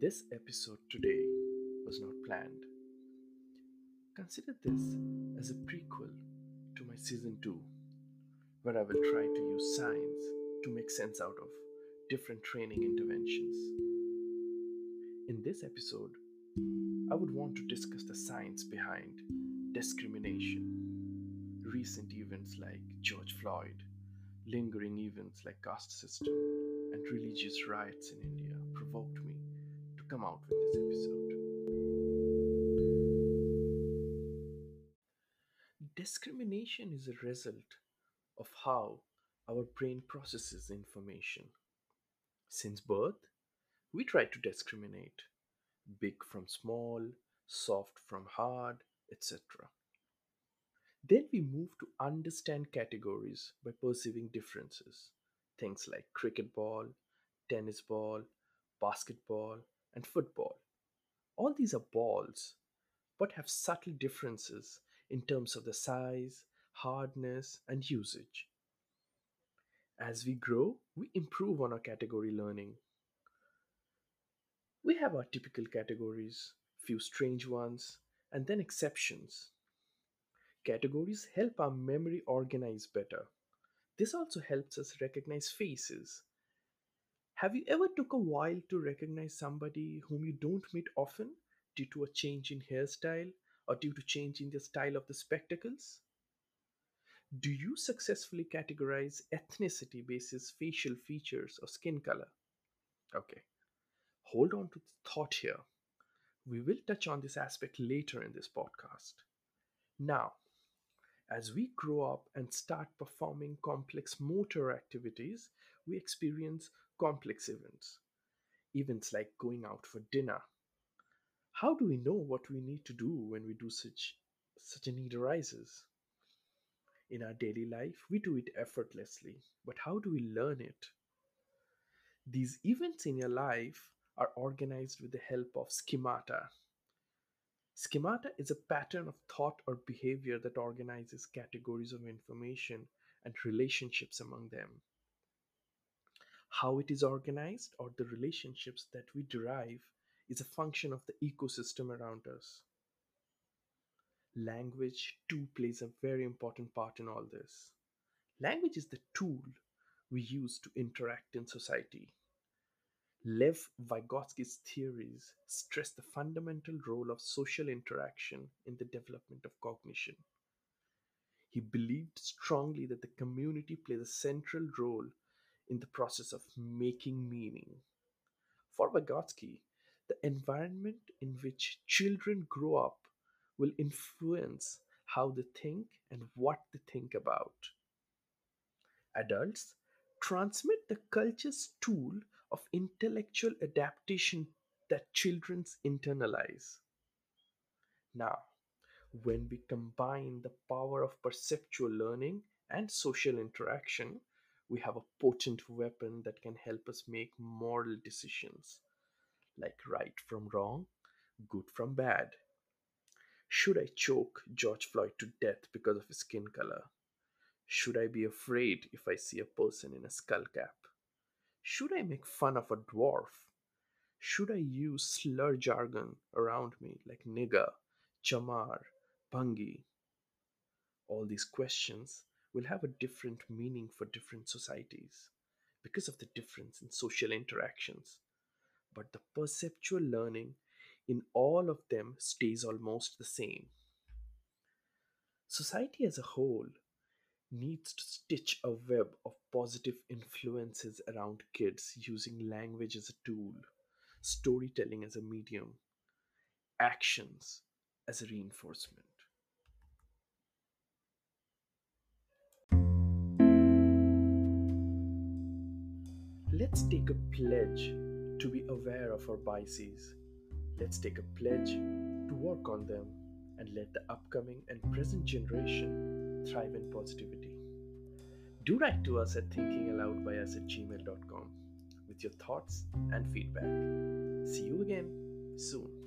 This episode today was not planned. Consider this as a prequel to my season 2, where I will try to use science to make sense out of different training interventions. In this episode, I would want to discuss the science behind discrimination, recent events like George Floyd, lingering events like caste system, and religious riots in India provoked me come out with this episode. Discrimination is a result of how our brain processes information. Since birth, we try to discriminate big from small, soft from hard, etc. Then we move to understand categories by perceiving differences. Things like cricket ball, tennis ball, basketball, and football. All these are balls, but have subtle differences in terms of the size, hardness, and usage. As we grow, we improve on our category learning. We have our typical categories, few strange ones, and then exceptions. Categories help our memory organize better. This also helps us recognize faces, have you ever took a while to recognize somebody whom you don't meet often due to a change in hairstyle or due to change in the style of the spectacles? Do you successfully categorize ethnicity basis facial features or skin color? Okay, hold on to the thought here. We will touch on this aspect later in this podcast. Now, as we grow up and start performing complex motor activities, we experience complex events, events like going out for dinner. How do we know what we need to do when we do such such a need arises? In our daily life, we do it effortlessly, but how do we learn it? These events in your life are organized with the help of schemata. Schemata is a pattern of thought or behavior that organizes categories of information and relationships among them how it is organized or the relationships that we derive is a function of the ecosystem around us. Language, too, plays a very important part in all this. Language is the tool we use to interact in society. Lev Vygotsky's theories stress the fundamental role of social interaction in the development of cognition. He believed strongly that the community plays a central role in the process of making meaning. For Vygotsky, the environment in which children grow up will influence how they think and what they think about. Adults transmit the culture's tool of intellectual adaptation that children internalize. Now, when we combine the power of perceptual learning and social interaction, we have a potent weapon that can help us make moral decisions like right from wrong, good from bad. Should I choke George Floyd to death because of his skin color? Should I be afraid if I see a person in a skull cap? Should I make fun of a dwarf? Should I use slur jargon around me like nigger, chamar, bangi? All these questions will have a different meaning for different societies because of the difference in social interactions. But the perceptual learning in all of them stays almost the same. Society as a whole needs to stitch a web of positive influences around kids using language as a tool, storytelling as a medium, actions as a reinforcement. Let's take a pledge to be aware of our biases. Let's take a pledge to work on them and let the upcoming and present generation thrive in positivity. Do write to us at thinkingaloudbyus at gmail.com with your thoughts and feedback. See you again soon.